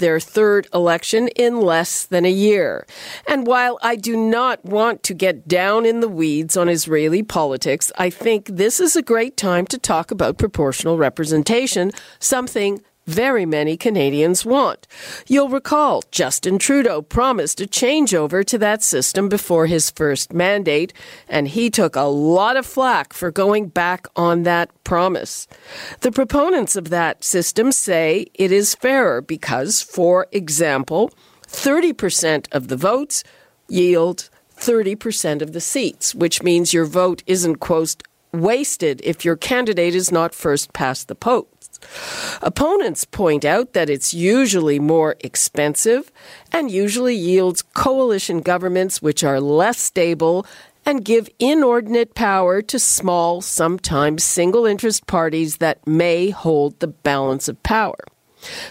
their third election in less than a year. And while I do not want to get down in the weeds on Israeli politics, I think this is a great time to talk about proportional representation, something very many Canadians want. You'll recall Justin Trudeau promised a changeover to that system before his first mandate, and he took a lot of flack for going back on that promise. The proponents of that system say it is fairer because, for example, 30% of the votes yield 30% of the seats, which means your vote isn't, quote, wasted if your candidate is not first past the post. Opponents point out that it's usually more expensive and usually yields coalition governments which are less stable and give inordinate power to small, sometimes single interest parties that may hold the balance of power.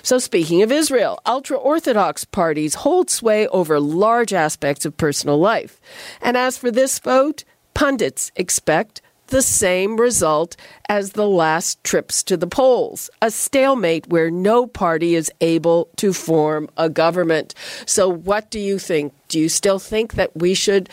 So, speaking of Israel, ultra Orthodox parties hold sway over large aspects of personal life. And as for this vote, pundits expect the same result as the last trips to the polls a stalemate where no party is able to form a government. So, what do you think? Do you still think that we should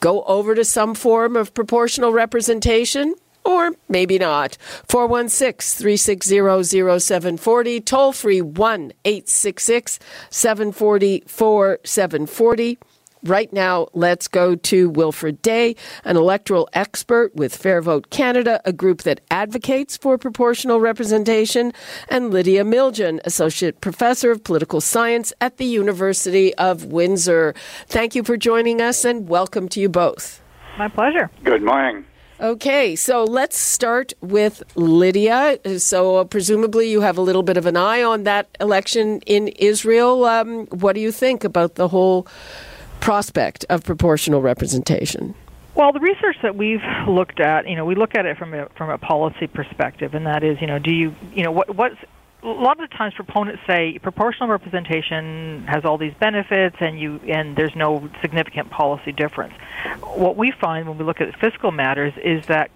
go over to some form of proportional representation? Or maybe not. 416 360 0740, toll free 1 866 740 4740. Right now, let's go to Wilfred Day, an electoral expert with Fair Vote Canada, a group that advocates for proportional representation, and Lydia Miljan, associate professor of political science at the University of Windsor. Thank you for joining us and welcome to you both. My pleasure. Good morning. Okay, so let's start with Lydia. So, uh, presumably, you have a little bit of an eye on that election in Israel. Um, what do you think about the whole prospect of proportional representation? Well, the research that we've looked at, you know, we look at it from a from a policy perspective, and that is, you know, do you, you know, what what's a lot of the times proponents say proportional representation has all these benefits and you and there's no significant policy difference. What we find when we look at fiscal matters is that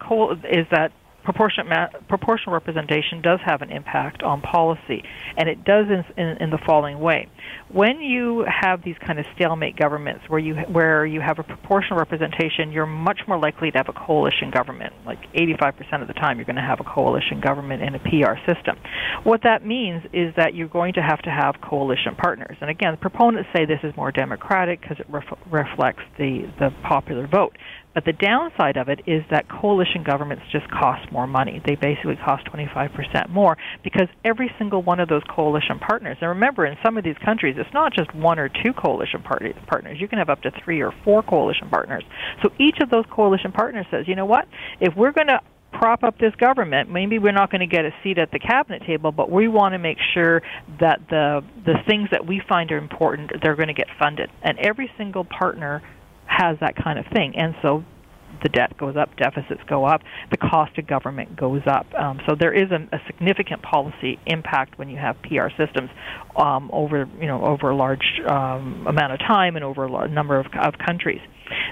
is that proportional proportional representation does have an impact on policy, and it does in, in, in, the following way: when you have these kind of stalemate governments, where you where you have a proportional representation, you're much more likely to have a coalition government. Like 85% of the time, you're going to have a coalition government in a PR system. What that means is that you're going to have to have coalition partners. And again, proponents say this is more democratic because it ref- reflects the the popular vote. But the downside of it is that coalition governments just cost more money. They basically cost 25% more because every single one of those coalition partners, and remember, in some of these countries, it's not just one or two coalition party, partners. You can have up to three or four coalition partners. So each of those coalition partners says, you know what? If we're going to prop up this government. Maybe we're not going to get a seat at the cabinet table, but we want to make sure that the the things that we find are important they're going to get funded. And every single partner has that kind of thing. And so the debt goes up, deficits go up, the cost of government goes up. Um, so there is a, a, significant policy impact when you have PR systems um, over you know over a large um, amount of time and over a number of, of countries.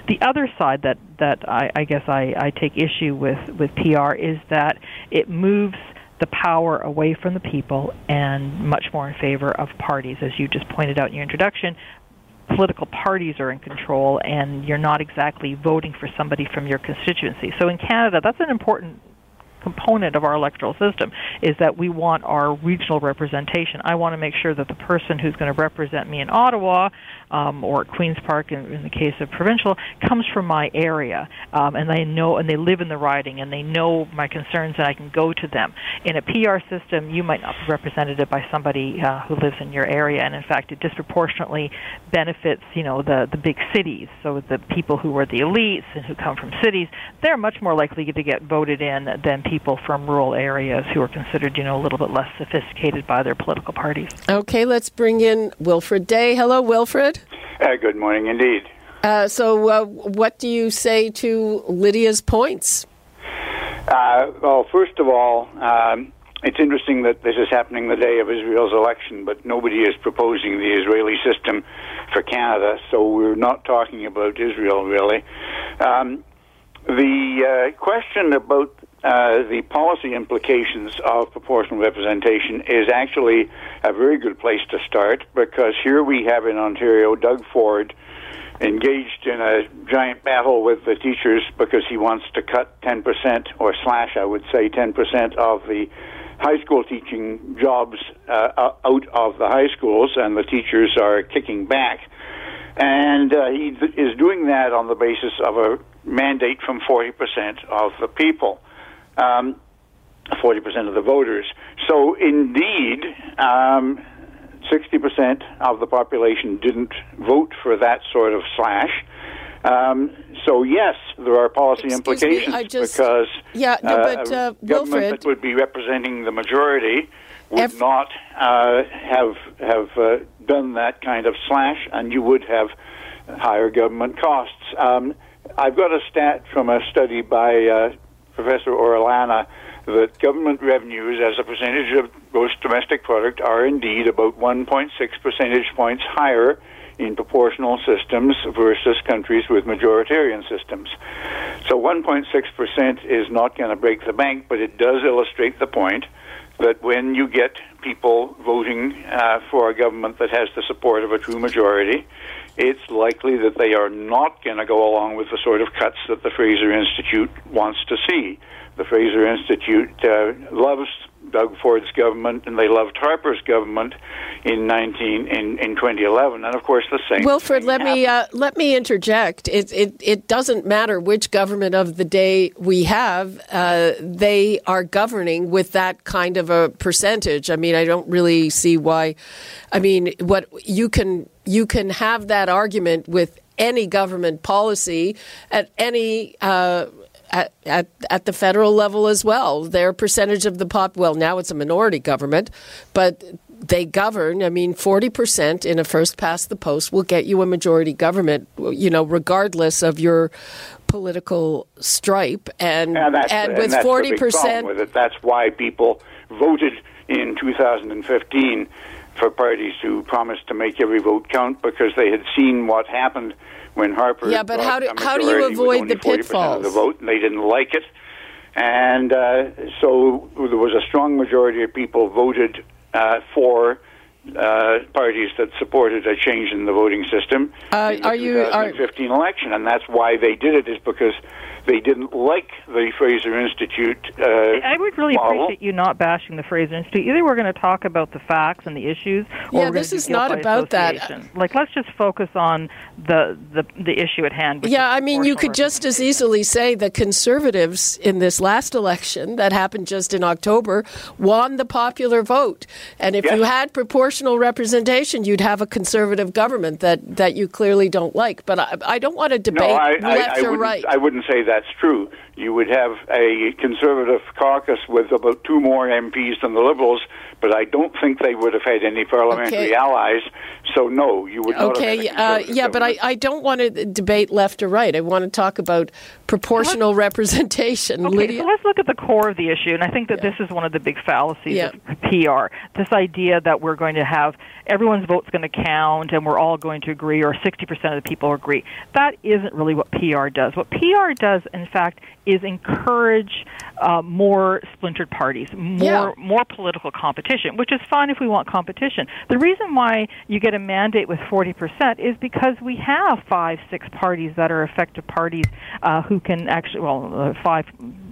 The other side that that I, I guess I, I take issue with with PR is that it moves the power away from the people and much more in favor of parties, as you just pointed out in your introduction, political parties are in control and you're not exactly voting for somebody from your constituency. So in Canada, that's an important component of our electoral system is that we want our regional representation. I want to make sure that the person who's going to represent me in Ottawa um, or Queens Park, in, in the case of provincial, comes from my area, um, and they know and they live in the riding, and they know my concerns, and I can go to them. In a PR system, you might not be represented by somebody uh, who lives in your area, and in fact, it disproportionately benefits you know the the big cities. So the people who are the elites and who come from cities, they're much more likely to get voted in than people from rural areas who are considered, you know, a little bit less sophisticated by their political parties. Okay, let's bring in Wilfred Day. Hello, Wilfred. Uh, good morning, indeed. Uh, so, uh, what do you say to Lydia's points? Uh, well, first of all, um, it's interesting that this is happening the day of Israel's election, but nobody is proposing the Israeli system for Canada, so we're not talking about Israel really. Um, the uh, question about uh, the policy implications of proportional representation is actually a very good place to start because here we have in Ontario Doug Ford engaged in a giant battle with the teachers because he wants to cut 10% or slash, I would say, 10% of the high school teaching jobs uh, out of the high schools, and the teachers are kicking back. And uh, he th- is doing that on the basis of a mandate from 40% of the people, um, 40% of the voters. So, indeed, um, 60% of the population didn't vote for that sort of slash. Um, so yes, there are policy Excuse implications me, just, because yeah, no, uh, but, uh, a government Wilfred, that would be representing the majority would not uh, have have uh, done that kind of slash, and you would have higher government costs. Um, I've got a stat from a study by uh, Professor Orellana that government revenues as a percentage of gross domestic product are indeed about 1.6 percentage points higher in proportional systems versus countries with majoritarian systems. So 1.6% is not going to break the bank, but it does illustrate the point that when you get people voting uh, for a government that has the support of a true majority, it's likely that they are not going to go along with the sort of cuts that the Fraser Institute wants to see. The Fraser Institute uh, loves Doug Ford's government, and they loved Harper's government in 19 in, in 2011, and of course the same. Wilfred, let me uh, let me interject. It, it it doesn't matter which government of the day we have; uh, they are governing with that kind of a percentage. I mean, I don't really see why. I mean, what you can you can have that argument with any government policy at any. Uh, at, at, at the federal level as well. Their percentage of the pop, well, now it's a minority government, but they govern. I mean, 40% in a first past the post will get you a majority government, you know, regardless of your political stripe. And, and, and with 40%. big problem with it. That's why people voted in 2015 for parties who promised to make every vote count because they had seen what happened when Harper. Yeah, but how do- how do you avoid the 40% pitfalls? Of the vote, and they didn't like it, and uh, so there was a strong majority of people voted uh, for. Uh, parties that supported a change in the voting system Uh, in the are you- are- 2015 election, and that's why they did it. Is because they didn't like the Fraser Institute. Uh, I would really model. appreciate you not bashing the Fraser Institute. Either we're going to talk about the facts and the issues, or Yeah, this is to do guilt not about that. Like, let's just focus on the the, the issue at hand. Yeah, I mean, you could just as easily say the conservatives in this last election that happened just in October won the popular vote. And if Yes. you had proportional representation, you'd have a conservative government that, that you clearly don't like. But I, I don't want to debate No, I, I, left I or wouldn't, right. I wouldn't say that's true. You would have a conservative caucus with about two more MPs than the Liberals, but I don't think they would have had any parliamentary Okay. allies. So no, you would not Okay, have had a uh, conservative yeah, but I. I don't want to debate left or right. I want to talk about proportional representation. Okay, Lydia? so let's look at the core of the issue, and I think that this is one of the big fallacies Yeah. of PR. This idea that we're going to have everyone's vote's going to count and we're all going to agree, or 60% of the people agree. That isn't really what PR does. What PR does, in fact, is encourage uh, more splintered parties, more Yeah. more political competition, which is fine if we want competition. The reason why you get a mandate with 40% is because we have five, six parties that are effective parties uh, who can actually, well, uh, five,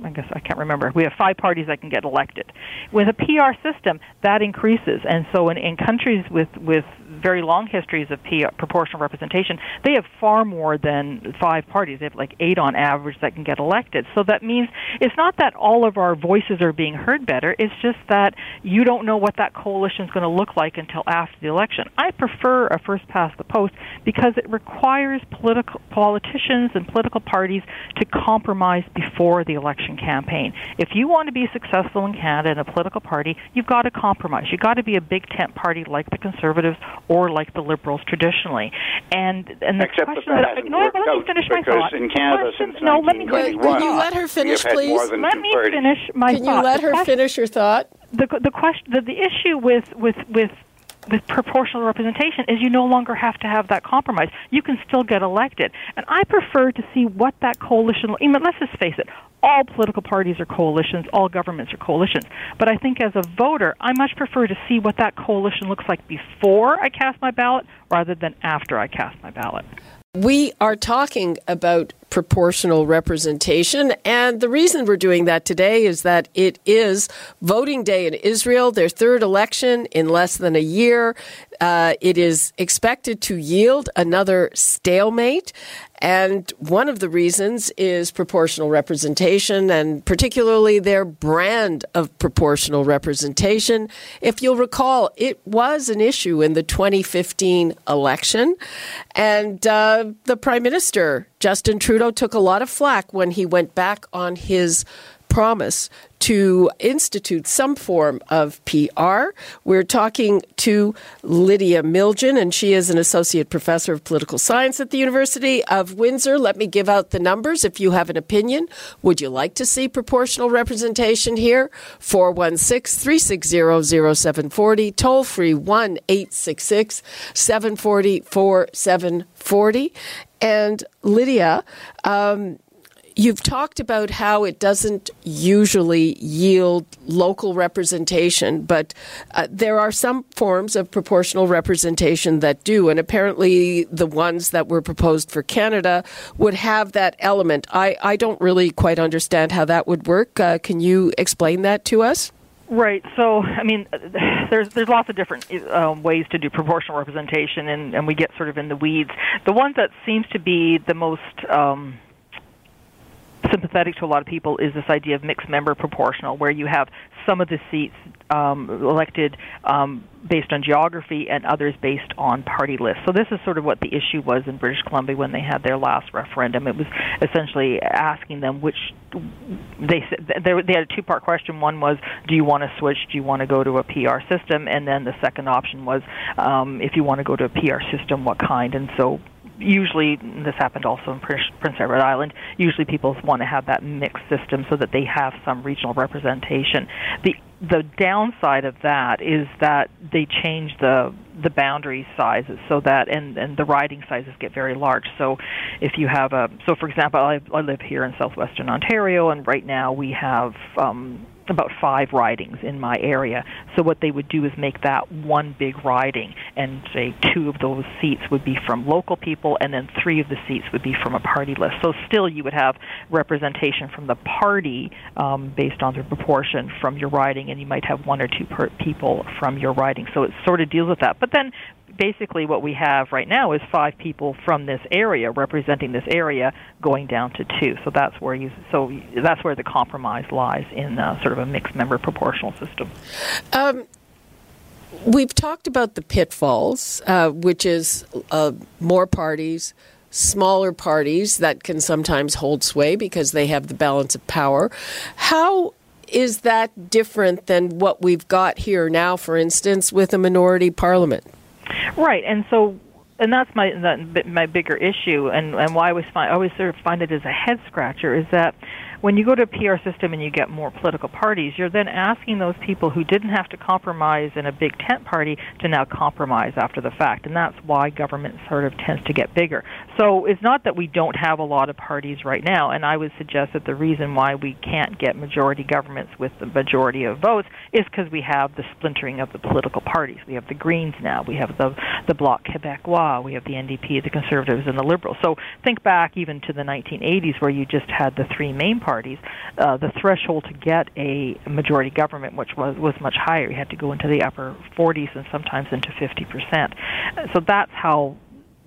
I guess I can't remember. We have five parties that can get elected. With a PR system, that increases. And so in, in countries with, with very long histories of P- proportional representation, they have far more than five parties. They have like eight on average that can get elected. So that means it's not that all of our voices are being heard better. It's just that you don't know what that coalition is going to look like until after the election. I prefer a first past the post because it requires political politicians and political parties to compromise before the election campaign. If you want to be successful in Canada in a political party, you've got to compromise. You've got to be a big tent party like the Conservatives or like the Liberals traditionally. And and the Except question that, that, hasn't no, let me finish my thought. in Canada Question- since no, let me, 1921, Can you let her finish, we please? let me finish my Can thought. you let The her finish her thought? the the question the, the issue with with with with proportional representation is you no longer have to have that compromise. You can still get elected, and I prefer to see what that coalition. I mean, let's just face it: all political parties are coalitions, all governments are coalitions. But I think as a voter, I much prefer to see what that coalition looks like before I cast my ballot rather than after I cast my ballot. We are talking about proportional representation, and the reason we're doing that today is that it is voting day in Israel, their third election in less than a year. Uh, it is expected to yield another stalemate. And one of the reasons is proportional representation, and particularly their brand of proportional representation. If you'll recall, it was an issue in the 2015 election, and uh, the Prime Minister, Justin Trudeau, took a lot of flack when he went back on his promise to institute some form of PR. We're talking to Lydia Miljan, and she is an associate professor of political science at the University of Windsor. Let me give out the numbers if you have an opinion. Would you like to see proportional representation here? 416 360 0740, toll free 1 866 740 4740. And Lydia, um, You've talked about how it doesn't usually yield local representation, but uh, there are some forms of proportional representation that do, and apparently the ones that were proposed for Canada would have that element. I, I don't really quite understand how that would work. Uh, can you explain that to us? Right. So, I mean, there's there's lots of different um, ways to do proportional representation, and, and we get sort of in the weeds. The one that seems to be the most um, sympathetic to a lot of people is this idea of mixed member proportional, where you have some of the seats um, elected um, based on geography and others based on party lists. So this is sort of what the issue was in British Columbia when they had their last referendum. It was essentially asking them which they they had a two-part question. One was, do you want to switch? Do you want to go to a PR system? And then the second option was, um, if you want to go to a PR system, what kind? And so usually this happened also in Prince Edward Island. Usually people want to have that mixed system so that they have some regional representation. The the downside of that is that they change the the boundary sizes so that and and the riding sizes get very large. So if you have a so for example, I, I live here in southwestern Ontario, and right now we have. Um, about five ridings in my area. So what they would do is make that one big riding, and say two of those seats would be from local people, and then three of the seats would be from a party list. So still, you would have representation from the party um, based on the proportion from your riding, and you might have one or two per people from your riding. So it sort of deals with that. But then basically what we have right now is five people from this area representing this area going down to two. So that's where you so that's where the compromise lies in uh, sort of a mixed member proportional system. Um, we've talked about the pitfalls, uh, which is uh, more parties. Smaller parties that can sometimes hold sway because they have the balance of power. How is that different than what we've got here now, for instance, with a minority parliament? Right, and so and that's my my bigger issue, and and why I always find I always sort of find it as a head scratcher is that when you go to a PR system and you get more political parties, you're then asking those people who didn't have to compromise in a big tent party to now compromise after the fact, and that's why government sort of tends to get bigger. So it's not that we don't have a lot of parties right now, and I would suggest that the reason why we can't get majority governments with the majority of votes is because we have the splintering of the political parties. We have the Greens now, we have the the Bloc Québécois, we have the NDP, the Conservatives, and the Liberals. So think back even to the 1980s where you just had the three main parties, uh, the threshold to get a majority government, which was was much higher, you had to go into the upper 40s and sometimes into 50 percent. So that's how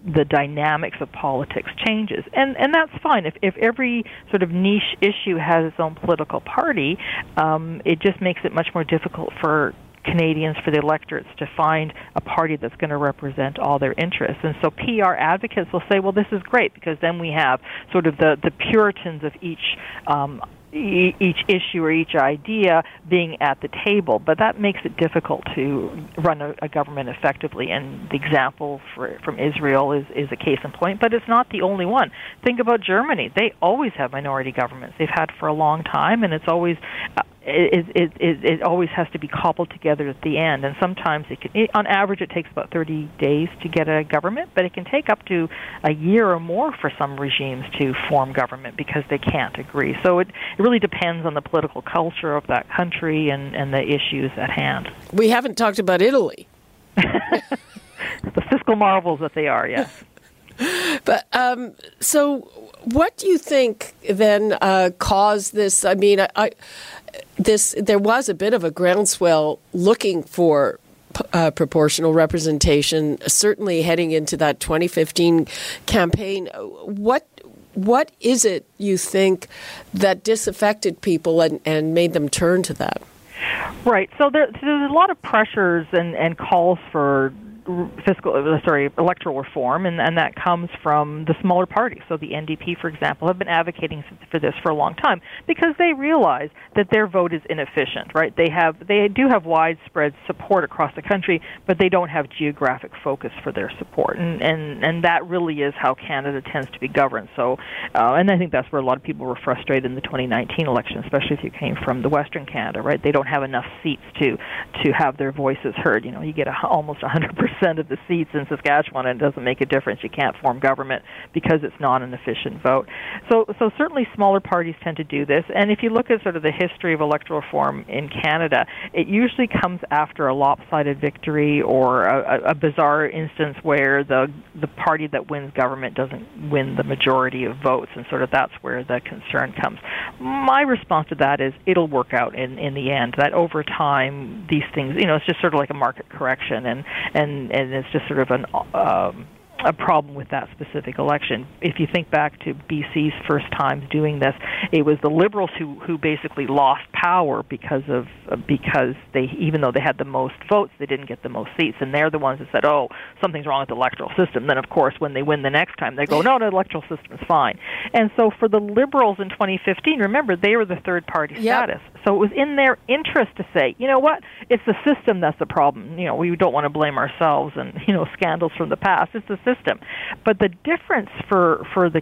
the dynamics of politics changes. And and that's fine. If if every sort of niche issue has its own political party um, it just makes it much more difficult for Canadians, for the electorates to find a party that's going to represent all their interests. And so PR advocates will say, well, this is great because then we have sort of the, the Puritans of each um, each issue or each idea being at the table, but that makes it difficult to run a, a government effectively. And the example for, from Israel is, is a case in point, but it's not the only one. Think about Germany; they always have minority governments. They've had for a long time, and it's always uh, it, it, it, it always has to be cobbled together at the end. And sometimes it can, it, on average, it takes about 30 days to get a government, but it can take up to a year or more for some regimes to form government because they can't agree. So it, it really depends on the political culture of that country and, and the issues at hand. We haven't talked about Italy. the fiscal marvels that they are, yes. But um, so, what do you think then uh, caused this? I mean, I, I, this there was a bit of a groundswell looking for uh, proportional representation, certainly heading into that 2015 campaign. What what is it you think that disaffected people and, and made them turn to that? Right. So there, there's a lot of pressures and, and calls for fiscal, uh, sorry, electoral reform, and, and that comes from the smaller parties. So the NDP, for example, have been advocating for this for a long time because they realize that their vote is inefficient. Right? They have, they do have widespread support across the country, but they don't have geographic focus for their support, and and and that really is how Canada tends to be governed. So, uh, and I think that's where a lot of people were frustrated in the 2019 election, especially if you came from the Western Canada. Right? They don't have enough seats to to have their voices heard. You know, you get a, almost 100 percent of the seats in Saskatchewan, and it doesn't make a difference. You can't form government because it's not an efficient vote. So, so certainly smaller parties tend to do this. And if you look at sort of the history of electoral reform in Canada, it usually comes after a lopsided victory or a, a bizarre instance where the the party that wins government doesn't win the majority of votes, and sort of that's where the concern comes. My response to that is it'll work out in in the end. That over time these things, you know, it's just sort of like a market correction, and and and it's just sort of an um, a problem with that specific election. If you think back to BC's first times doing this, it was the Liberals who who basically lost power because of because they even though they had the most votes, they didn't get the most seats, and they're the ones that said, "Oh, something's wrong with the electoral system." Then, of course, when they win the next time, they go, "No, the electoral system is fine." And so, for the Liberals in 2015, remember they were the third party yep. status, so it was in their interest to say, "You know what? It's the system that's the problem. You know, we don't want to blame ourselves and you know scandals from the past. It's the system. But the difference for for the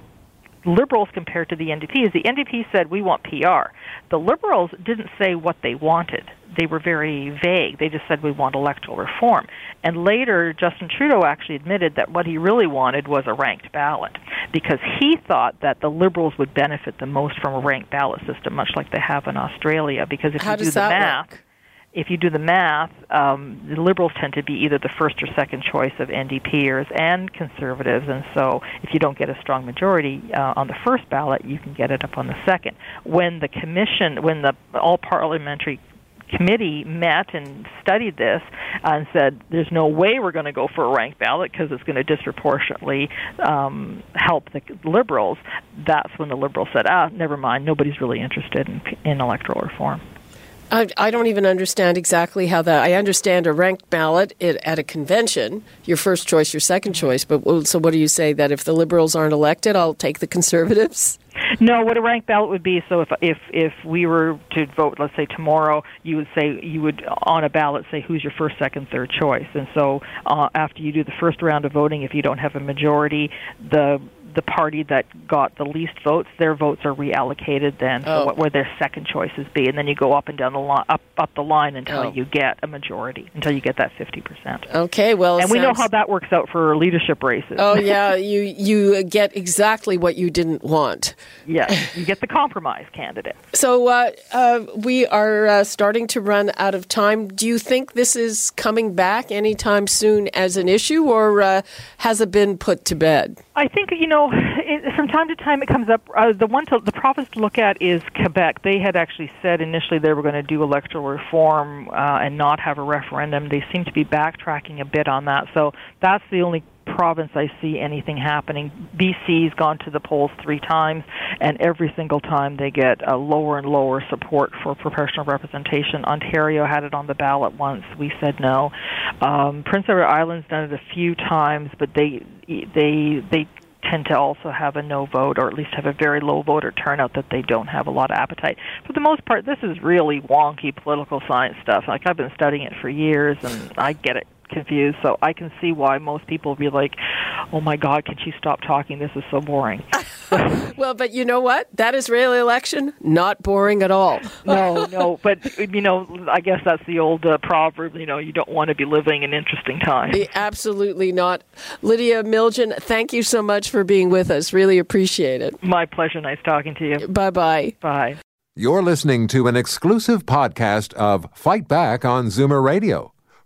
liberals compared to the NDP is the NDP said we want PR. The liberals didn't say what they wanted. They were very vague. They just said we want electoral reform. And later Justin Trudeau actually admitted that what he really wanted was a ranked ballot because he thought that the liberals would benefit the most from a ranked ballot system much like they have in Australia because if How you do the math work? If you do the math, um, the liberals tend to be either the first or second choice of NDPers and conservatives, and so if you don't get a strong majority uh, on the first ballot, you can get it up on the second. When the commission, when the all parliamentary committee met and studied this and said there's no way we're going to go for a ranked ballot because it's going to disproportionately um, help the liberals. That's when the liberals said, ah, never mind, nobody's really interested in, in electoral reform. I, I, don't even understand exactly how that. I understand a ranked ballot at a convention, your first choice, your second choice. But so, what do you say that if the Liberals aren't elected, I'll take the Conservatives? No, what a ranked ballot would be. So if if if we were to vote, let's say tomorrow, you would say you would on a ballot say who's your first, second, third choice, and so uh, after you do the first round of voting, if you don't have a majority, the the party that got the least votes, their votes are reallocated then oh. what would their second choices be, and then you go up and down the line, up up the line until oh. you get a majority, until you get that fifty percent. Okay, well, and we know how that works out for leadership races. Oh yeah, you you get exactly what you didn't want. Yeah, you get the compromise candidate. So uh, uh, we are uh, starting to run out of time. Do you think this is coming back anytime soon as an issue, or uh, has it been put to bed? I think you know know, it, from time to time it comes up. Uh, the one to, the province to look at is Quebec. They had actually said initially they were going to do electoral reform uh, and not have a referendum. They seem to be backtracking a bit on that. So that's the only province I see anything happening. BC's gone to the polls three times, and every single time they get a lower and lower support for proportional representation. Ontario had it on the ballot once. We said no. Um, Prince Edward Island's done it a few times, but they they they tend to also have a no vote or at least have a very low voter turnout that they don't have a lot of appetite. For the most part, this is really wonky political science stuff. Like I've been studying it for years and I get it confused. So I can see why most people be like, "Oh my God, can she stop talking? This is so boring." well, but you know what? That Israeli election not boring at all. no, no, but you know, I guess that's the old uh, proverb. You know, you don't want to be living an interesting time. Absolutely not. Lydia Miljan, thank you so much for being with us. Really appreciate it. My pleasure. Nice talking to you. Bye bye. Bye. You're listening to an exclusive podcast of Fight Back on Zoomer Radio